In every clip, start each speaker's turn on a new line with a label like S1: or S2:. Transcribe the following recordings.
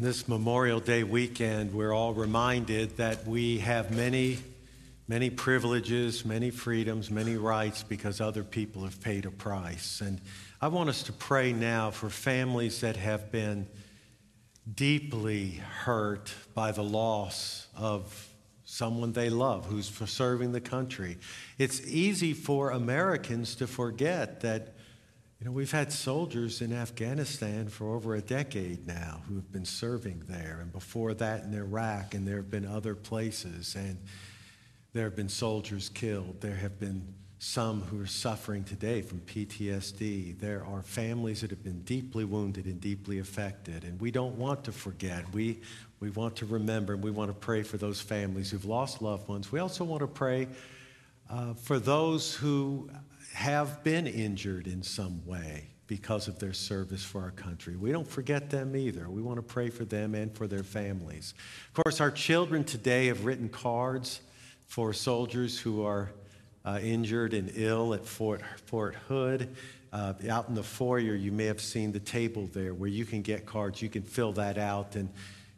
S1: this Memorial Day weekend, we're all reminded that we have many, many privileges, many freedoms, many rights because other people have paid a price. And I want us to pray now for families that have been deeply hurt by the loss of someone they love who's serving the country. It's easy for Americans to forget that you know, we've had soldiers in Afghanistan for over a decade now who have been serving there, and before that in Iraq, and there have been other places, and there have been soldiers killed. There have been some who are suffering today from PTSD. There are families that have been deeply wounded and deeply affected, and we don't want to forget. We, we want to remember, and we want to pray for those families who've lost loved ones. We also want to pray uh, for those who have been injured in some way because of their service for our country. We don't forget them either. We want to pray for them and for their families. Of course, our children today have written cards for soldiers who are uh, injured and ill at Fort, Fort Hood. Uh, out in the foyer, you may have seen the table there where you can get cards. You can fill that out. And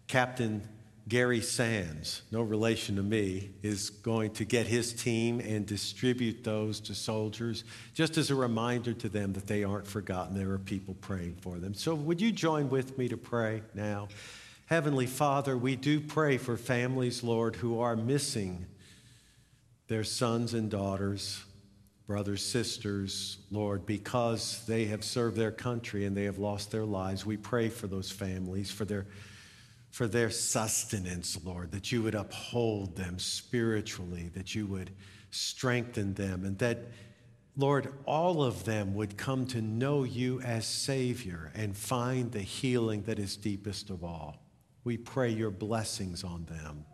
S1: Captain Gary Sands, no relation to me, is going to get his team and distribute those to soldiers just as a reminder to them that they aren't forgotten. There are people praying for them. So, would you join with me to pray now? Heavenly Father, we do pray for families, Lord, who are missing their sons and daughters, brothers, sisters, Lord, because they have served their country and they have lost their lives. We pray for those families, for their for their sustenance, Lord, that you would uphold them spiritually, that you would strengthen them, and that, Lord, all of them would come to know you as Savior and find the healing that is deepest of all. We pray your blessings on them.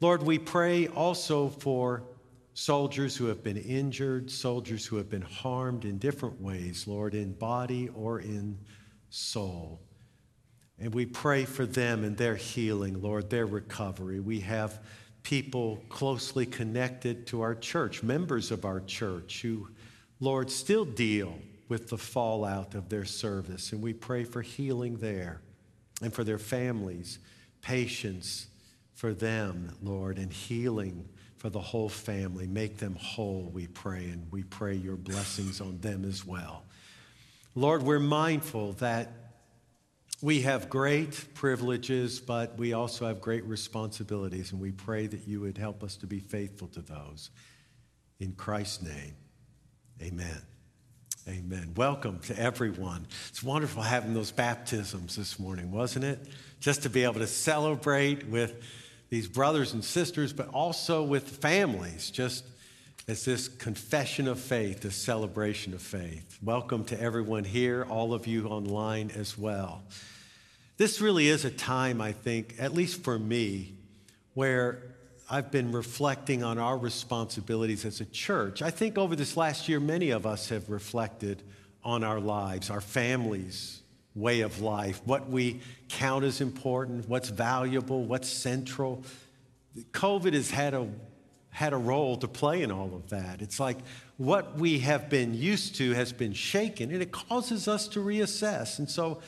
S1: Lord, we pray also for soldiers who have been injured, soldiers who have been harmed in different ways, Lord, in body or in soul. And we pray for them and their healing, Lord, their recovery. We have people closely connected to our church, members of our church, who, Lord, still deal with the fallout of their service. And we pray for healing there and for their families, patience for them, Lord, and healing for the whole family. Make them whole, we pray, and we pray your blessings on them as well. Lord, we're mindful that we have great privileges, but we also have great responsibilities, and we pray that you would help us to be faithful to those. In Christ's name, amen. Amen. Welcome to everyone. It's wonderful having those baptisms this morning, wasn't it? Just to be able to celebrate with these brothers and sisters, but also with families, just as this confession of faith, this celebration of faith. Welcome to everyone here, all of you online as well. This really is a time, I think, at least for me, where I've been reflecting on our responsibilities as a church. I think over this last year, many of us have reflected on our lives, our families' way of life, what we count as important, what's valuable, what's central. COVID has had a, had a role to play in all of that. It's like what we have been used to has been shaken, and it causes us to reassess. And so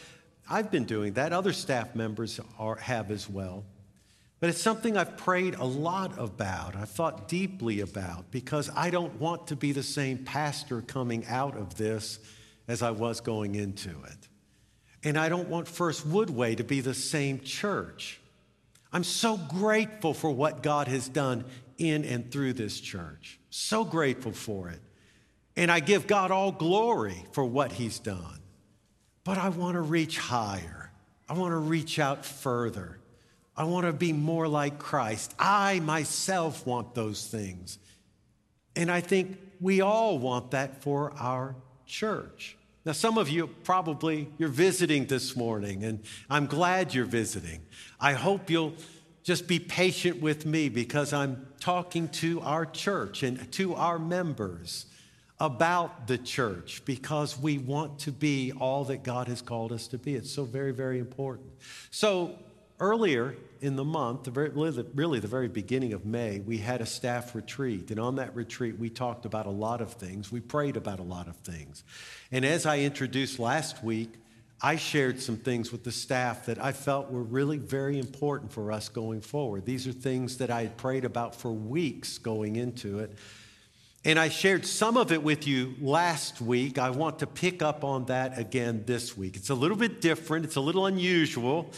S1: I've been doing that. Other staff members are, have as well. But it's something I've prayed a lot about, I've thought deeply about, because I don't want to be the same pastor coming out of this as I was going into it. And I don't want First Woodway to be the same church. I'm so grateful for what God has done in and through this church. So grateful for it. And I give God all glory for what He's done. But I want to reach higher. I want to reach out further. I want to be more like Christ. I myself want those things. And I think we all want that for our church. Now, some of you probably you're visiting this morning, and I'm glad you're visiting. I hope you'll just be patient with me because I'm talking to our church and to our members about the church because we want to be all that God has called us to be. It's so very, very important. So, earlier in the month, really the very beginning of May, we had a staff retreat. And on that retreat, we talked about a lot of things. We prayed about a lot of things. And as I introduced last week, I shared some things with the staff that I felt were really very important for us going forward. These are things that I had prayed about for weeks going into it. And I shared some of it with you last week. I want to pick up on that again this week. It's a little bit different, it's a little unusual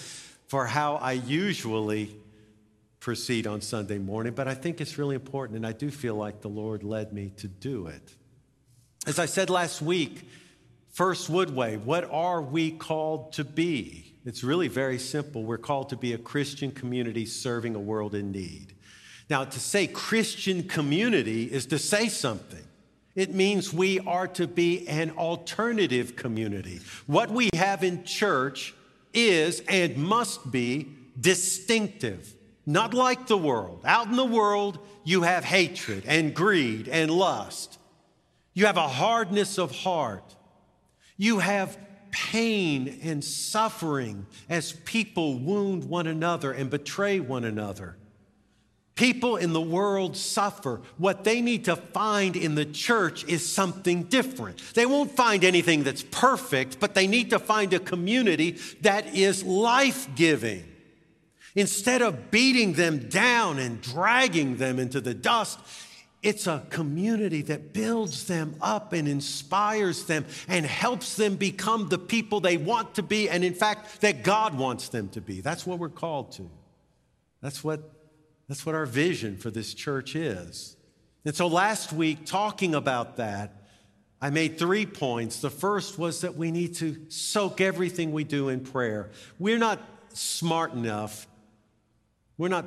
S1: for how I usually proceed on Sunday morning, but I think it's really important, and I do feel like the Lord led me to do it. As I said last week, First Woodway, what are we called to be? It's really very simple. We're called to be a Christian community serving a world in need. Now, to say Christian community is to say something. It means we are to be an alternative community. What we have in church is and must be distinctive, not like the world. Out in the world, you have hatred and greed and lust. You have a hardness of heart. You have pain and suffering as people wound one another and betray one another. People in the world suffer. What they need to find in the church is something different. They won't find anything that's perfect, but they need to find a community that is life giving. Instead of beating them down and dragging them into the dust, it's a community that builds them up and inspires them and helps them become the people they want to be, and in fact, that God wants them to be. That's what we're called to. That's what, that's what our vision for this church is. And so last week, talking about that, I made three points. The first was that we need to soak everything we do in prayer. We're not smart enough, we're not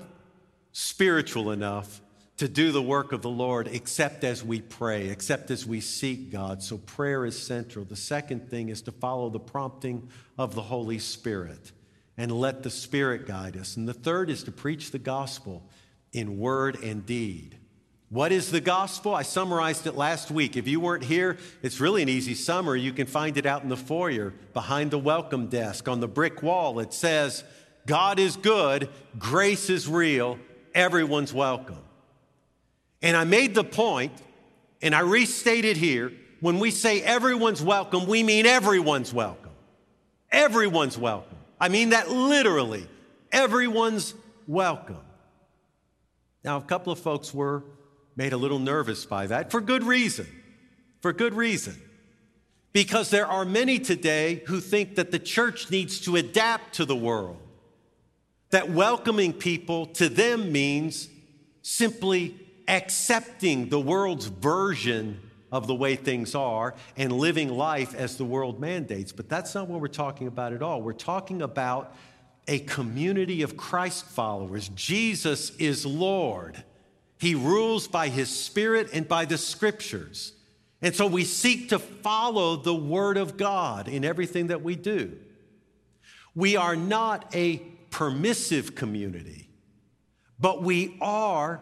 S1: spiritual enough to do the work of the Lord except as we pray, except as we seek God. So prayer is central. The second thing is to follow the prompting of the Holy Spirit and let the Spirit guide us. And the third is to preach the gospel in word and deed. What is the gospel? I summarized it last week. If you weren't here, it's really an easy summary. You can find it out in the foyer behind the welcome desk on the brick wall. It says, God is good, grace is real, everyone's welcome. And I made the point, and I restate it here when we say everyone's welcome, we mean everyone's welcome. Everyone's welcome. I mean that literally. Everyone's welcome. Now, a couple of folks were made a little nervous by that for good reason. For good reason. Because there are many today who think that the church needs to adapt to the world, that welcoming people to them means simply accepting the world's version of the way things are and living life as the world mandates. But that's not what we're talking about at all. We're talking about a community of Christ followers. Jesus is Lord. He rules by his spirit and by the scriptures. And so we seek to follow the word of God in everything that we do. We are not a permissive community, but we are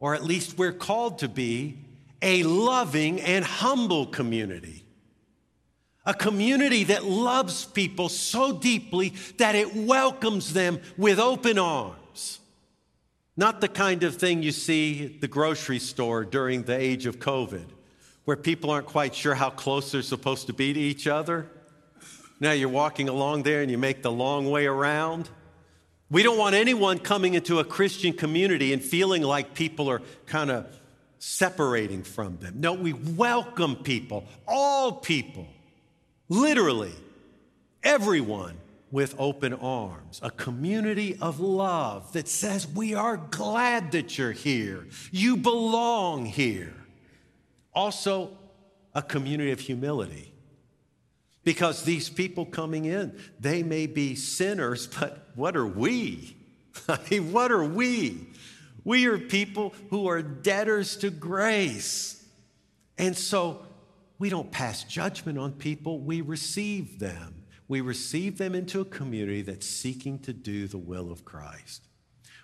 S1: or at least we're called to be, a loving and humble community. A community that loves people so deeply that it welcomes them with open arms. Not the kind of thing you see at the grocery store during the age of COVID, where people aren't quite sure how close they're supposed to be to each other. Now you're walking along there and you make the long way around. We don't want anyone coming into a Christian community and feeling like people are kind of separating from them. No, we welcome people, all people, literally, everyone with open arms. A community of love that says, We are glad that you're here. You belong here. Also, a community of humility because these people coming in, they may be sinners, but what are we? I mean, what are we? We are people who are debtors to grace. And so we don't pass judgment on people, we receive them. We receive them into a community that's seeking to do the will of Christ.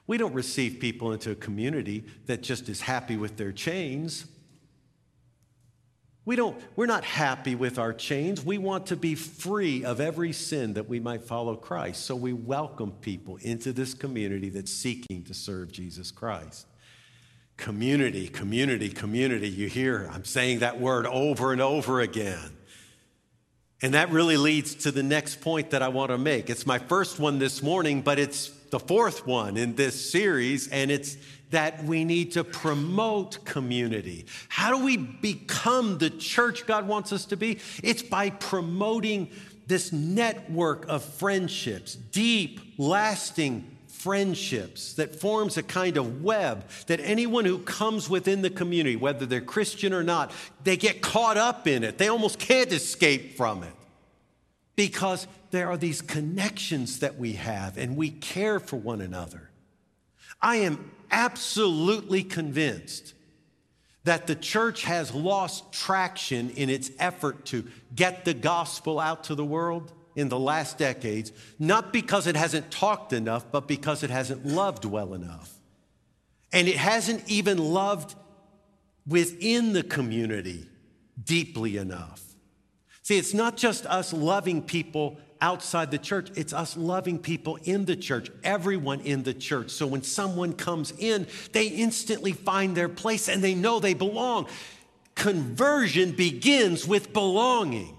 S1: We don't receive people into a community that just is happy with their chains. We don't, we're not happy with our chains. We want to be free of every sin that we might follow Christ. So we welcome people into this community that's seeking to serve Jesus Christ. Community, community, community. You hear, I'm saying that word over and over again. And that really leads to the next point that I want to make. It's my first one this morning, but it's the fourth one in this series, and it's that we need to promote community. How do we become the church God wants us to be? It's by promoting this network of friendships, deep, lasting friendships that forms a kind of web that anyone who comes within the community, whether they're Christian or not, they get caught up in it. They almost can't escape from it because there are these connections that we have and we care for one another. I am absolutely convinced that the church has lost traction in its effort to get the gospel out to the world in the last decades, not because it hasn't talked enough, but because it hasn't loved well enough. And it hasn't even loved within the community deeply enough. See, it's not just us loving people outside the church, it's us loving people in the church, everyone in the church. So when someone comes in, they instantly find their place and they know they belong. Conversion begins with belonging.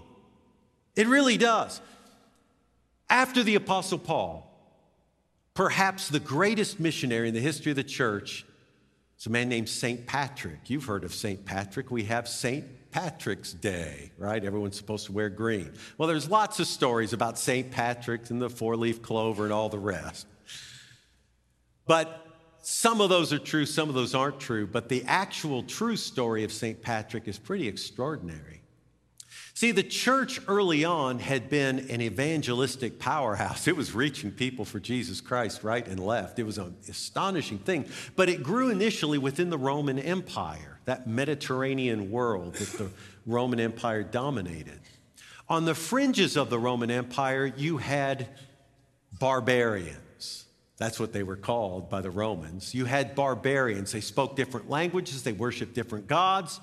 S1: It really does. After the Apostle Paul, perhaps the greatest missionary in the history of the church, is a man named St. Patrick. You've heard of St. Patrick. We have St. Patrick's Day, right? Everyone's supposed to wear green. Well, there's lots of stories about St. Patrick and the four leaf clover and all the rest. But some of those are true, some of those aren't true. But the actual true story of St. Patrick is pretty extraordinary. See, the church early on had been an evangelistic powerhouse. It was reaching people for Jesus Christ right and left. It was an astonishing thing. But it grew initially within the Roman Empire, that Mediterranean world that the Roman Empire dominated. On the fringes of the Roman Empire, you had barbarians. That's what they were called by the Romans. You had barbarians. They spoke different languages, they worshiped different gods.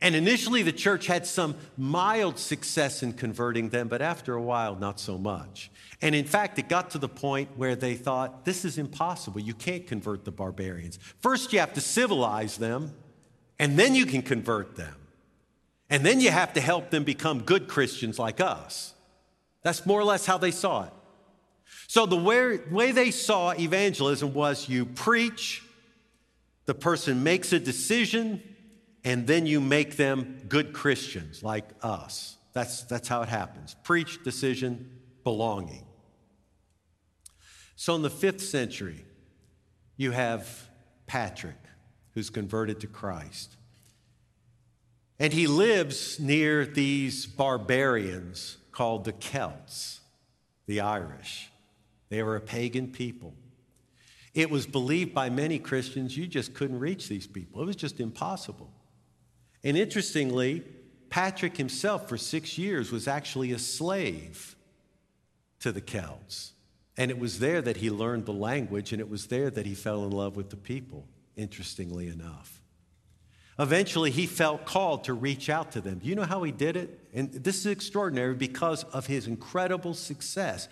S1: And initially, the church had some mild success in converting them, but after a while, not so much. And in fact, it got to the point where they thought, this is impossible. You can't convert the barbarians. First, you have to civilize them, and then you can convert them. And then you have to help them become good Christians like us. That's more or less how they saw it. So, the way, they saw evangelism was you preach, the person makes a decision, and then you make them good Christians like us. That's, that's how it happens preach, decision, belonging. So in the fifth century, you have Patrick, who's converted to Christ. And he lives near these barbarians called the Celts, the Irish. They were a pagan people. It was believed by many Christians you just couldn't reach these people, it was just impossible. And interestingly, Patrick himself, for six years, was actually a slave to the Celts. And it was there that he learned the language, and it was there that he fell in love with the people, interestingly enough. Eventually, he felt called to reach out to them. Do you know how he did it? And this is extraordinary because of his incredible success.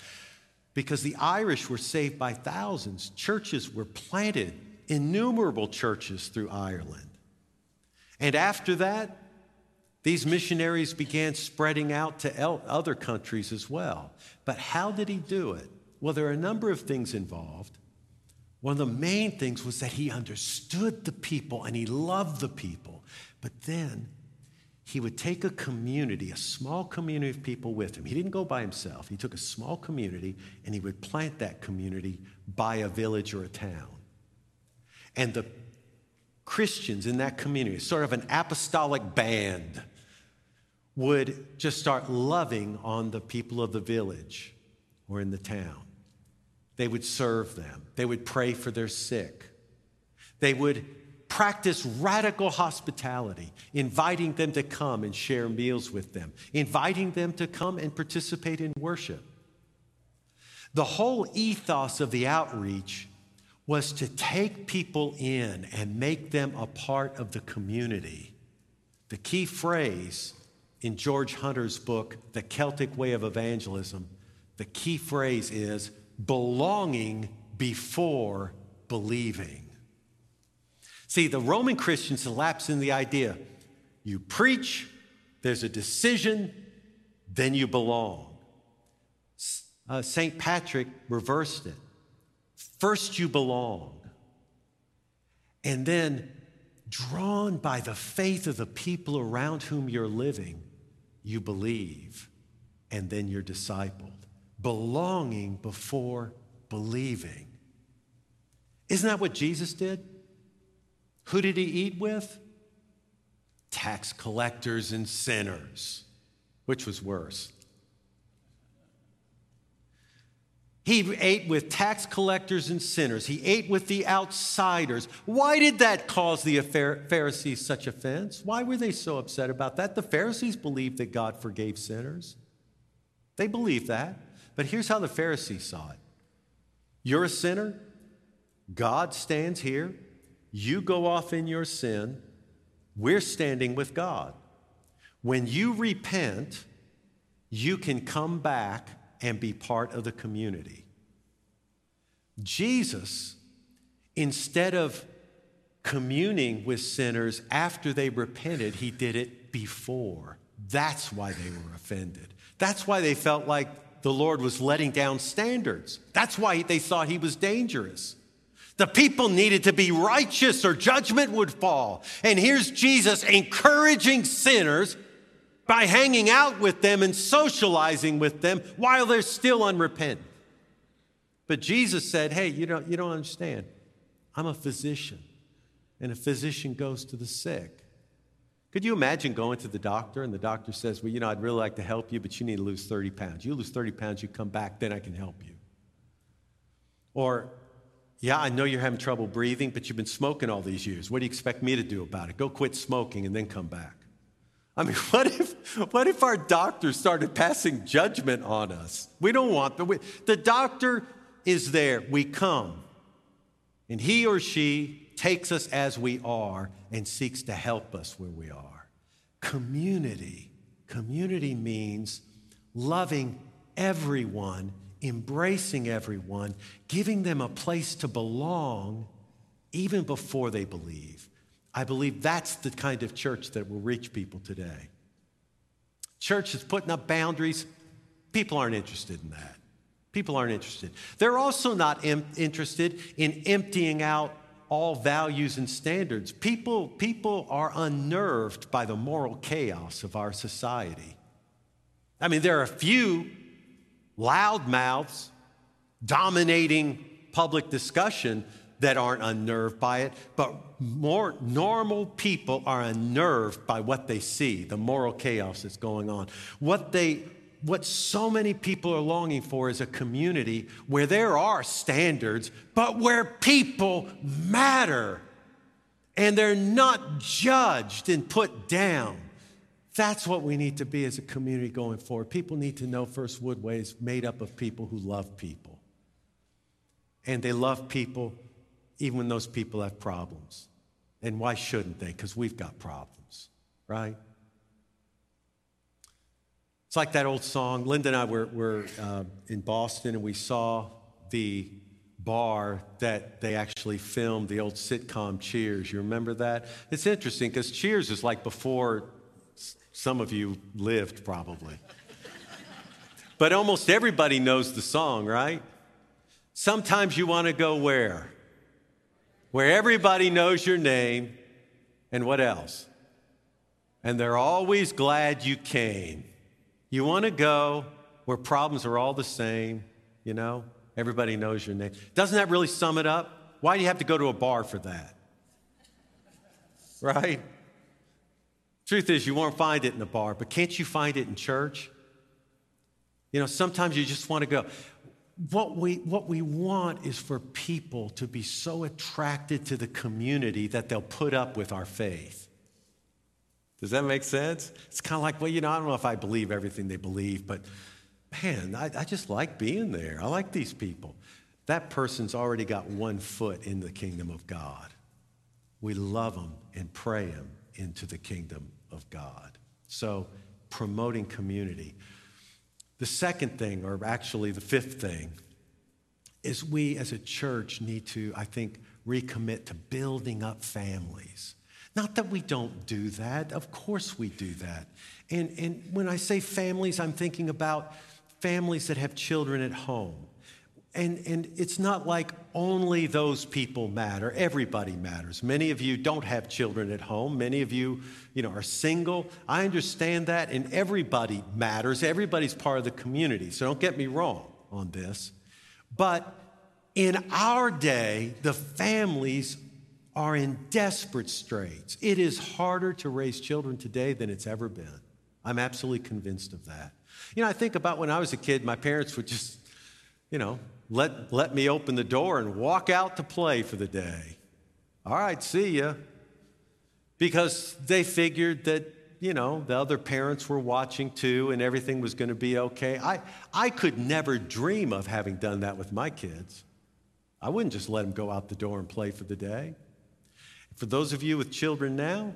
S1: Because the Irish were saved by thousands, churches were planted, innumerable churches through Ireland. And after that, these missionaries began spreading out to other countries as well. But how did he do it? Well, there are a number of things involved. One of the main things was that he understood the people and he loved the people. But then he would take a community, a small community of people with him. He didn't go by himself. He took a small community and he would plant that community by a village or a town. And the Christians in that community, sort of an apostolic band, would just start loving on the people of the village or in the town. They would serve them, they would pray for their sick, they would practice radical hospitality, inviting them to come and share meals with them, inviting them to come and participate in worship. The whole ethos of the outreach was to take people in and make them a part of the community. The key phrase in George Hunter's book, The Celtic Way of Evangelism, the key phrase is belonging before believing. See, the Roman Christians lapse in the idea you preach, there's a decision, then you belong. Uh, St. Patrick reversed it. First, you belong. And then, drawn by the faith of the people around whom you're living, you believe. And then you're discipled. Belonging before believing. Isn't that what Jesus did? Who did he eat with? Tax collectors and sinners. Which was worse? He ate with tax collectors and sinners. He ate with the outsiders. Why did that cause the Pharisees such offense? Why were they so upset about that? The Pharisees believed that God forgave sinners. They believed that. But here's how the Pharisees saw it You're a sinner. God stands here. You go off in your sin. We're standing with God. When you repent, you can come back and be part of the community. Jesus, instead of communing with sinners after they repented, he did it before. That's why they were offended. That's why they felt like the Lord was letting down standards. That's why they thought he was dangerous. The people needed to be righteous or judgment would fall. And here's Jesus encouraging sinners by hanging out with them and socializing with them while they're still unrepentant. But Jesus said, Hey, you don't, you don't understand. I'm a physician, and a physician goes to the sick. Could you imagine going to the doctor and the doctor says, Well, you know, I'd really like to help you, but you need to lose 30 pounds. You lose 30 pounds, you come back, then I can help you. Or, yeah, I know you're having trouble breathing, but you've been smoking all these years. What do you expect me to do about it? Go quit smoking and then come back. I mean, what if, what if our doctor started passing judgment on us? We don't want the, the doctor is there. We come. And he or she takes us as we are and seeks to help us where we are. Community. Community means loving everyone, embracing everyone, giving them a place to belong even before they believe. I believe that's the kind of church that will reach people today. Church is putting up boundaries. People aren't interested in that. People aren't interested. They're also not em- interested in emptying out all values and standards. People, people are unnerved by the moral chaos of our society. I mean, there are a few loudmouths dominating public discussion, that aren't unnerved by it, but more normal people are unnerved by what they see, the moral chaos that's going on. What they what so many people are longing for is a community where there are standards, but where people matter and they're not judged and put down. That's what we need to be as a community going forward. People need to know First Woodway is made up of people who love people. And they love people even when those people have problems. And why shouldn't they? Because we've got problems, right? It's like that old song. Linda and I were, were uh, in Boston and we saw the bar that they actually filmed the old sitcom Cheers. You remember that? It's interesting because Cheers is like before some of you lived, probably. but almost everybody knows the song, right? Sometimes you want to go where? where everybody knows your name, and what else? And they're always glad you came. You want to go where problems are all the same, you know? Everybody knows your name. Doesn't that really sum it up? Why do you have to go to a bar for that? Right? Truth is, you won't find it in a bar, but can't you find it in church? You know, sometimes you just want to go what we, what we want is for people to be so attracted to the community that they'll put up with our faith. Does that make sense? It's kind of like, well, you know, I don't know if I believe everything they believe, but man, I, I just like being there. I like these people. That person's already got one foot in the kingdom of God. We love them and pray them into the kingdom of God. So, promoting community. The second thing, or actually the fifth thing, is we as a church need to, I think, recommit to building up families. Not that we don't do that, of course we do that. And, and when I say families, I'm thinking about families that have children at home. And, and it's not like only those people matter. Everybody matters. Many of you don't have children at home. Many of you, you know, are single. I understand that, and everybody matters. Everybody's part of the community. So don't get me wrong on this. But in our day, the families are in desperate straits. It is harder to raise children today than it's ever been. I'm absolutely convinced of that. You know, I think about when I was a kid, my parents would just, you know, let, let me open the door and walk out to play for the day. All right, see ya. Because they figured that, you know, the other parents were watching too and everything was going to be okay. I, I could never dream of having done that with my kids. I wouldn't just let them go out the door and play for the day. For those of you with children now,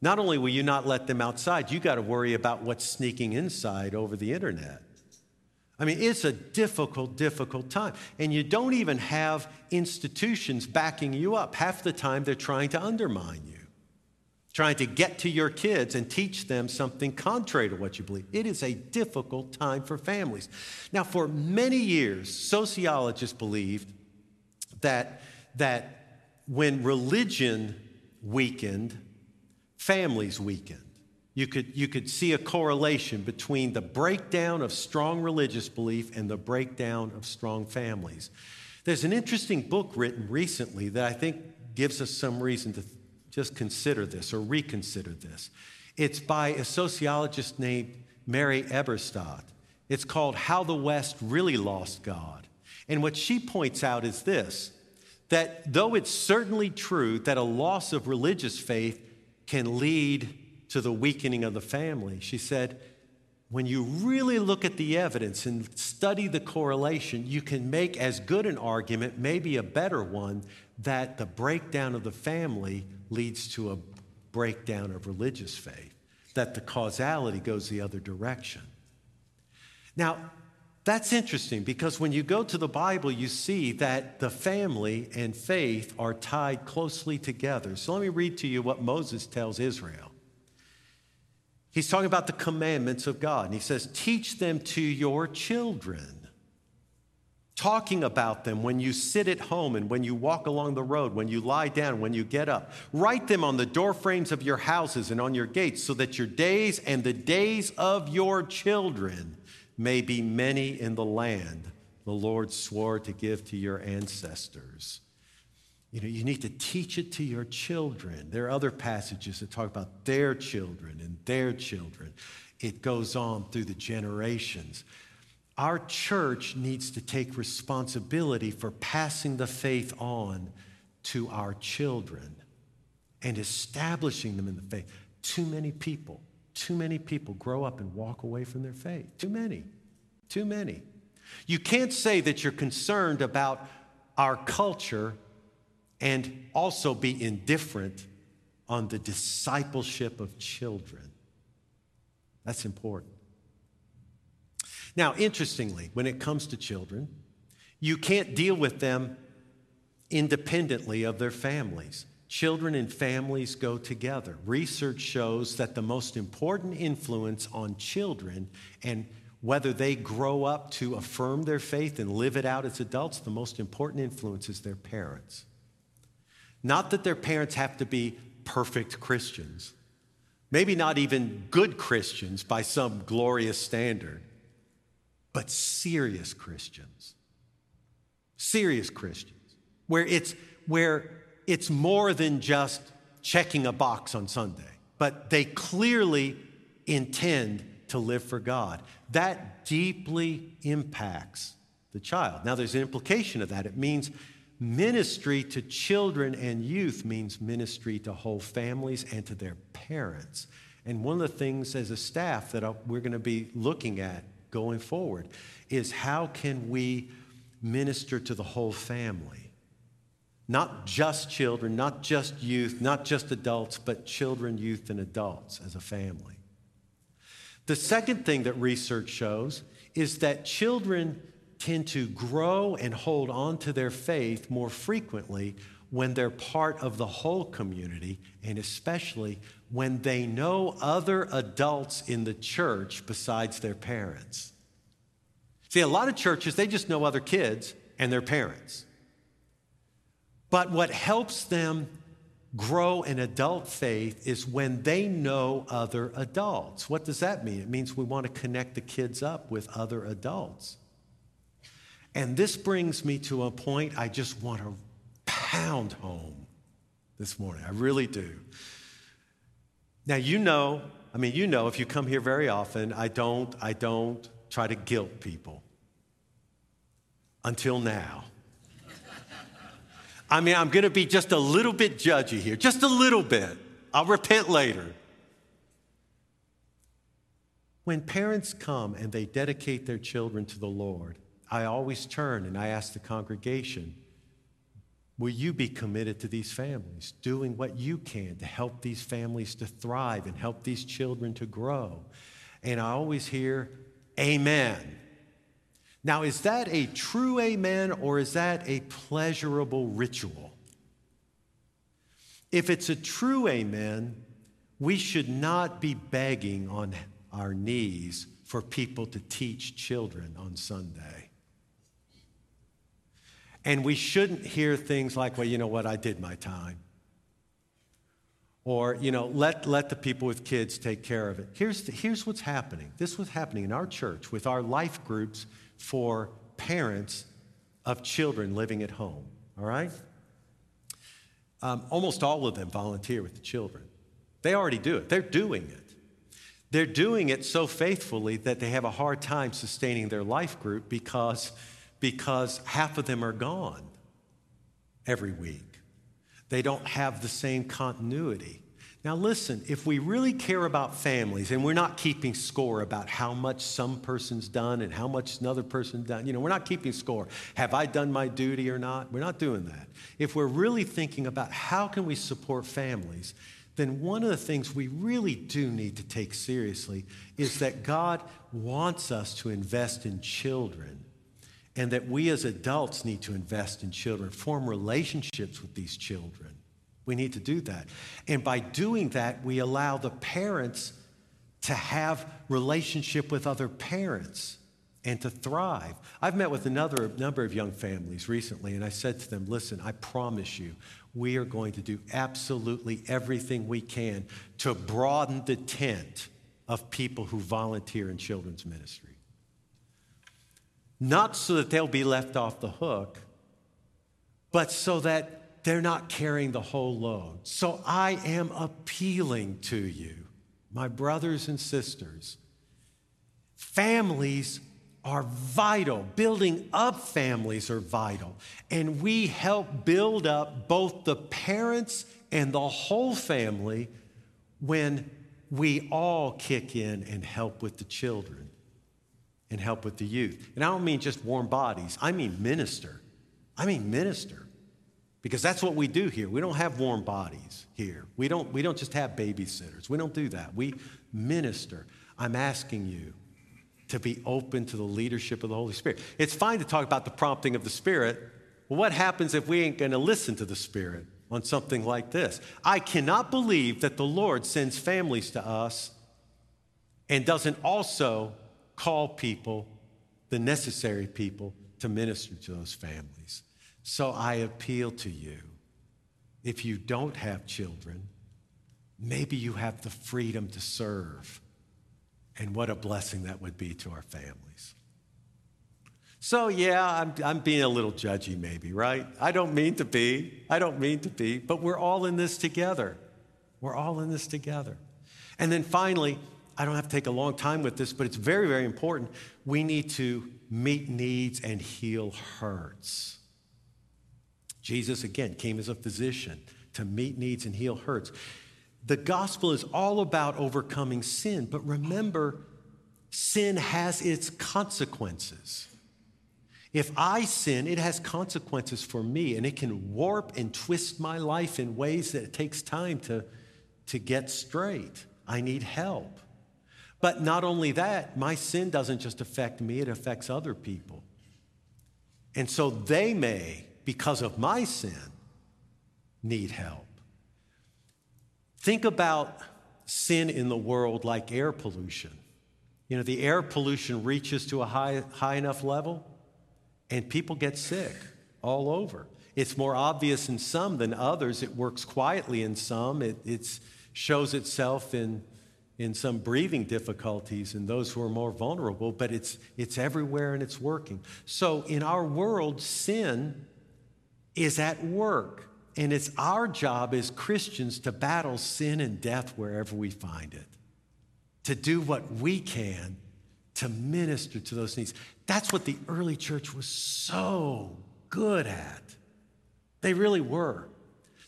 S1: not only will you not let them outside, you got to worry about what's sneaking inside over the internet. I mean, it's a difficult, difficult time. And you don't even have institutions backing you up. Half the time, they're trying to undermine you, trying to get to your kids and teach them something contrary to what you believe. It is a difficult time for families. Now, for many years, sociologists believed that, that when religion weakened, families weakened. You could, you could see a correlation between the breakdown of strong religious belief and the breakdown of strong families. There's an interesting book written recently that I think gives us some reason to just consider this or reconsider this. It's by a sociologist named Mary Eberstadt. It's called How the West Really Lost God. And what she points out is this that though it's certainly true that a loss of religious faith can lead to the weakening of the family. She said, when you really look at the evidence and study the correlation, you can make as good an argument, maybe a better one, that the breakdown of the family leads to a breakdown of religious faith, that the causality goes the other direction. Now, that's interesting because when you go to the Bible, you see that the family and faith are tied closely together. So let me read to you what Moses tells Israel. He's talking about the commandments of God. And he says, Teach them to your children. Talking about them when you sit at home and when you walk along the road, when you lie down, when you get up. Write them on the doorframes of your houses and on your gates so that your days and the days of your children may be many in the land the Lord swore to give to your ancestors. You know, you need to teach it to your children. There are other passages that talk about their children and their children. It goes on through the generations. Our church needs to take responsibility for passing the faith on to our children and establishing them in the faith. Too many people, too many people grow up and walk away from their faith. Too many. Too many. You can't say that you're concerned about our culture and also be indifferent on the discipleship of children. That's important. Now, interestingly, when it comes to children, you can't deal with them independently of their families. Children and families go together. Research shows that the most important influence on children and whether they grow up to affirm their faith and live it out as adults, the most important influence is their parents. Not that their parents have to be perfect Christians, maybe not even good Christians by some glorious standard, but serious Christians. Serious Christians, where it's, where it's more than just checking a box on Sunday, but they clearly intend to live for God. That deeply impacts the child. Now, there's an implication of that. It means Ministry to children and youth means ministry to whole families and to their parents. And one of the things as a staff that we're going to be looking at going forward is how can we minister to the whole family? Not just children, not just youth, not just adults, but children, youth, and adults as a family. The second thing that research shows is that children tend to grow and hold on to their faith more frequently when they're part of the whole community, and especially when they know other adults in the church besides their parents. See, a lot of churches, they just know other kids and their parents. But what helps them grow in adult faith is when they know other adults. What does that mean? It means we want to connect the kids up with other adults. And this brings me to a point I just want to pound home this morning. I really do. Now, you know, I mean, you know, if you come here very often, I don't, I don't try to guilt people. Until now. I mean, I'm going to be just a little bit judgy here, just a little bit. I'll repent later. When parents come and they dedicate their children to the Lord, I always turn and I ask the congregation, Will you be committed to these families, doing what you can to help these families to thrive and help these children to grow? And I always hear, Amen. Now, is that a true amen or is that a pleasurable ritual? If it's a true amen, we should not be begging on our knees for people to teach children on Sunday. And we shouldn't hear things like, well, you know what, I did my time. Or, you know, let, let the people with kids take care of it. Here's, the, here's what's happening. This was happening in our church with our life groups for parents of children living at home, all right? Um, almost all of them volunteer with the children. They already do it, they're doing it. They're doing it so faithfully that they have a hard time sustaining their life group because because half of them are gone every week. They don't have the same continuity. Now, listen, if we really care about families and we're not keeping score about how much some person's done and how much another person's done, you know, we're not keeping score. Have I done my duty or not? We're not doing that. If we're really thinking about how can we support families, then one of the things we really do need to take seriously is that God wants us to invest in children and that we as adults need to invest in children, form relationships with these children. We need to do that. And by doing that, we allow the parents to have relationship with other parents and to thrive. I've met with another number of young families recently, and I said to them, listen, I promise you, we are going to do absolutely everything we can to broaden the tent of people who volunteer in children's ministry not so that they'll be left off the hook, but so that they're not carrying the whole load. So I am appealing to you, my brothers and sisters. Families are vital. Building up families are vital. And we help build up both the parents and the whole family when we all kick in and help with the children and help with the youth. And I don't mean just warm bodies, I mean minister. I mean minister. Because that's what we do here. We don't have warm bodies here. We don't, we don't just have babysitters. We don't do that. We minister. I'm asking you to be open to the leadership of the Holy Spirit. It's fine to talk about the prompting of the Spirit. Well, what happens if we ain't going to listen to the Spirit on something like this? I cannot believe that the Lord sends families to us and doesn't also call people, the necessary people, to minister to those families. So I appeal to you. If you don't have children, maybe you have the freedom to serve. And what a blessing that would be to our families. So, yeah, I'm, I'm being a little judgy, maybe, right? I don't mean to be. I don't mean to be, but we're all in this together. We're all in this together. And then finally, I don't have to take a long time with this, but it's very, very important. We need to meet needs and heal hurts. Jesus, again, came as a physician to meet needs and heal hurts. The gospel is all about overcoming sin, but remember, sin has its consequences. If I sin, it has consequences for me, and it can warp and twist my life in ways that it takes time to, to get straight. I need help. But not only that, my sin doesn't just affect me, it affects other people. And so they may, because of my sin, need help. Think about sin in the world like air pollution. You know, the air pollution reaches to a high, high enough level, and people get sick all over. It's more obvious in some than others. It works quietly in some. It shows itself in, in some breathing difficulties in those who are more vulnerable, but it's, it's everywhere and it's working. So in our world, sin is at work. And it's our job as Christians to battle sin and death wherever we find it, to do what we can to minister to those needs. That's what the early church was so good at. They really were.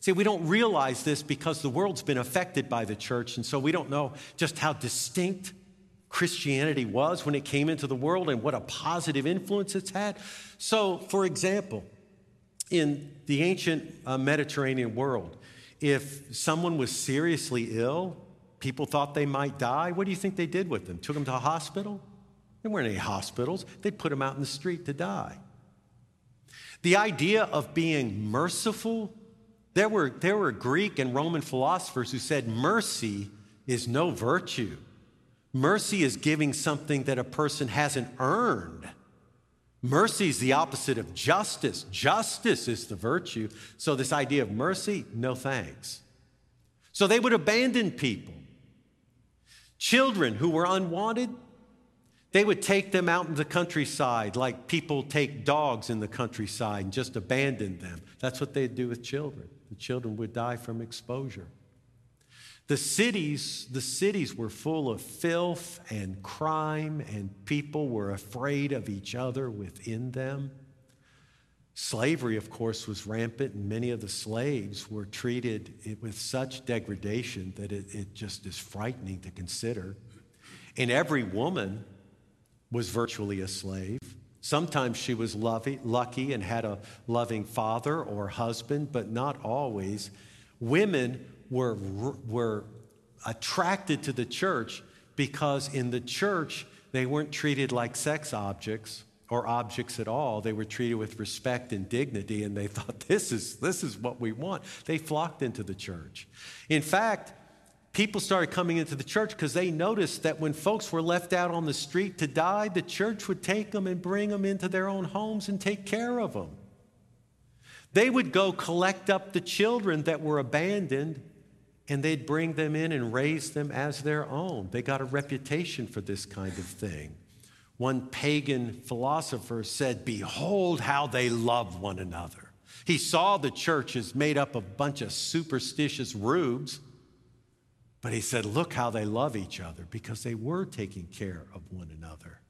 S1: See, we don't realize this because the world's been affected by the church, and so we don't know just how distinct Christianity was when it came into the world and what a positive influence it's had. So, for example, in the ancient uh, Mediterranean world, if someone was seriously ill, people thought they might die, what do you think they did with them? Took them to a hospital? There weren't any hospitals. They'd put them out in the street to die. The idea of being merciful, there were, there were Greek and Roman philosophers who said mercy is no virtue. Mercy is giving something that a person hasn't earned. Mercy is the opposite of justice. Justice is the virtue. So, this idea of mercy, no thanks. So, they would abandon people. Children who were unwanted, they would take them out in the countryside like people take dogs in the countryside and just abandon them. That's what they'd do with children. The children would die from exposure. The cities, the cities were full of filth and crime, and people were afraid of each other within them. Slavery, of course, was rampant, and many of the slaves were treated with such degradation that it, it just is frightening to consider. And every woman was virtually a slave. Sometimes she was lovey, lucky and had a loving father or husband, but not always. Women were, were attracted to the church because in the church, they weren't treated like sex objects or objects at all. They were treated with respect and dignity, and they thought, this is, this is what we want. They flocked into the church. In fact, people started coming into the church because they noticed that when folks were left out on the street to die, the church would take them and bring them into their own homes and take care of them. They would go collect up the children that were abandoned and they'd bring them in and raise them as their own. They got a reputation for this kind of thing. One pagan philosopher said, Behold how they love one another. He saw the church as made up of a bunch of superstitious rubes, but he said, Look how they love each other because they were taking care of one another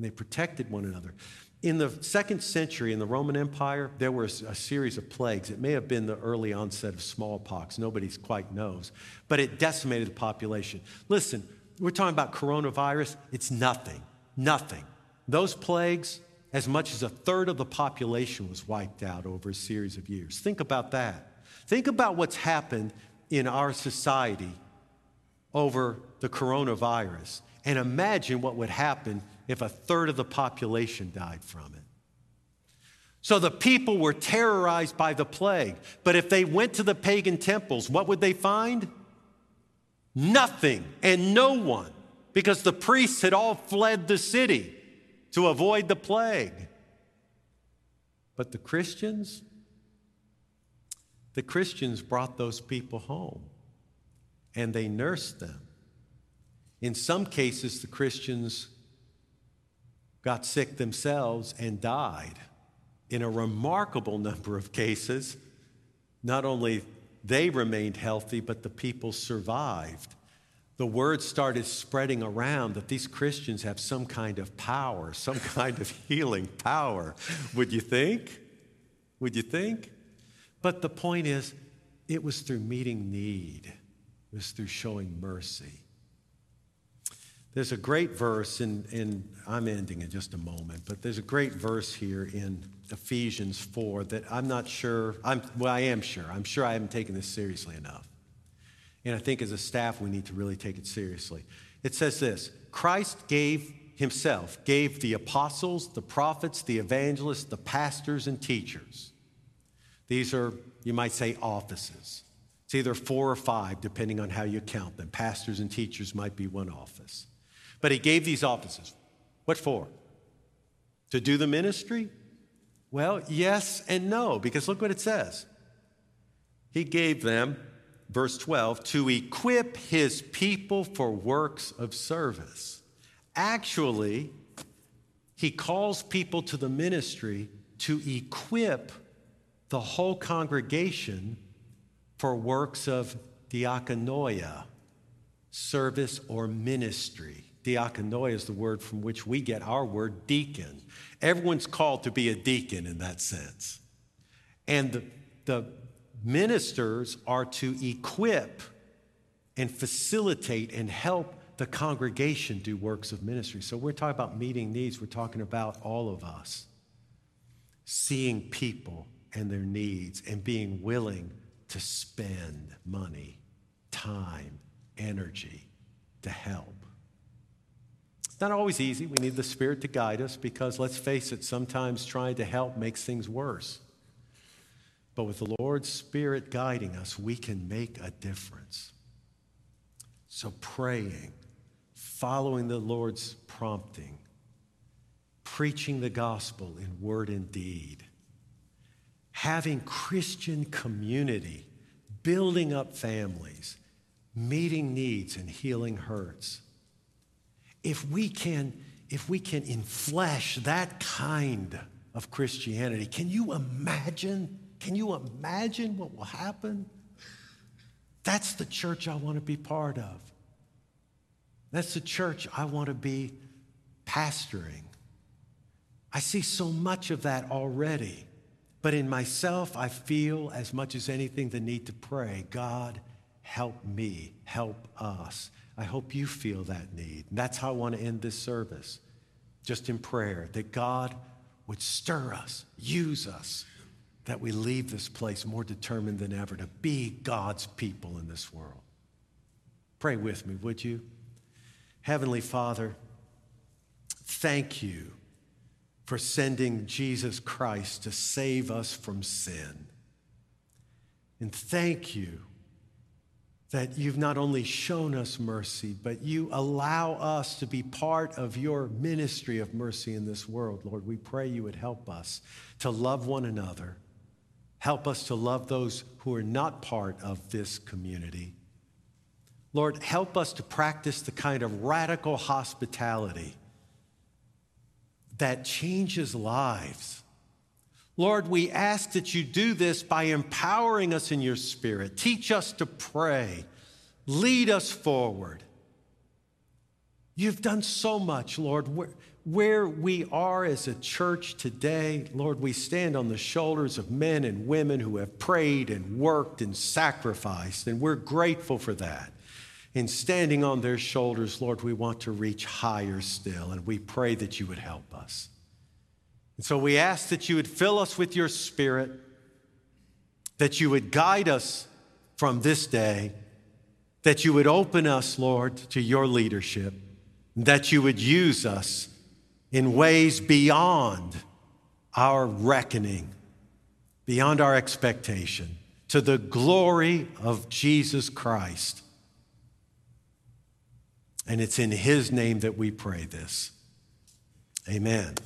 S1: and they protected one another. In the second century in the Roman Empire, there was a series of plagues. It may have been the early onset of smallpox. Nobody quite knows. But it decimated the population. Listen, we're talking about coronavirus. It's nothing. Nothing. Those plagues, as much as a third of the population was wiped out over a series of years. Think about that. Think about what's happened in our society over the coronavirus. And imagine what would happen if a third of the population died from it. So the people were terrorized by the plague. But if they went to the pagan temples, what would they find? Nothing and no one, because the priests had all fled the city to avoid the plague. But the Christians, the Christians brought those people home and they nursed them. In some cases, the Christians got sick themselves and died. In a remarkable number of cases, not only they remained healthy, but the people survived. The word started spreading around that these Christians have some kind of power, some kind of healing power. Would you think? Would you think? But the point is, it was through meeting need, it was through showing mercy. There's a great verse, and in, in, I'm ending in just a moment, but there's a great verse here in Ephesians 4 that I'm not sure, I'm, well, I am sure. I'm sure I haven't taken this seriously enough. And I think as a staff, we need to really take it seriously. It says this Christ gave himself, gave the apostles, the prophets, the evangelists, the pastors, and teachers. These are, you might say, offices. It's either four or five, depending on how you count them. Pastors and teachers might be one office. But he gave these offices. What for? To do the ministry? Well, yes and no, because look what it says. He gave them, verse 12, to equip his people for works of service. Actually, he calls people to the ministry to equip the whole congregation for works of diakonia, service or ministry. Diakonia is the word from which we get our word deacon. Everyone's called to be a deacon in that sense. And the, the ministers are to equip and facilitate and help the congregation do works of ministry. So we're talking about meeting needs, we're talking about all of us seeing people and their needs and being willing to spend money, time, energy to help. It's not always easy. We need the Spirit to guide us because, let's face it, sometimes trying to help makes things worse. But with the Lord's Spirit guiding us, we can make a difference. So, praying, following the Lord's prompting, preaching the gospel in word and deed, having Christian community, building up families, meeting needs, and healing hurts if we can, if we can inflesh that kind of Christianity, can you imagine? Can you imagine what will happen? That's the church I want to be part of. That's the church I want to be pastoring. I see so much of that already. But in myself, I feel as much as anything the need to pray God, help me, help us. I hope you feel that need. And that's how I want to end this service, just in prayer, that God would stir us, use us, that we leave this place more determined than ever to be God's people in this world. Pray with me, would you? Heavenly Father, thank you for sending Jesus Christ to save us from sin. And thank you that you've not only shown us mercy, but you allow us to be part of your ministry of mercy in this world. Lord, we pray you would help us to love one another. Help us to love those who are not part of this community. Lord, help us to practice the kind of radical hospitality that changes lives Lord, we ask that you do this by empowering us in your spirit. Teach us to pray. Lead us forward. You've done so much, Lord. Where, where, we are as a church today, Lord, we stand on the shoulders of men and women who have prayed and worked and sacrificed, and we're grateful for that. In standing on their shoulders, Lord, we want to reach higher still, and we pray that you would help us. And so we ask that you would fill us with your spirit, that you would guide us from this day, that you would open us, Lord, to your leadership, that you would use us in ways beyond our reckoning, beyond our expectation, to the glory of Jesus Christ. And it's in his name that we pray this. Amen.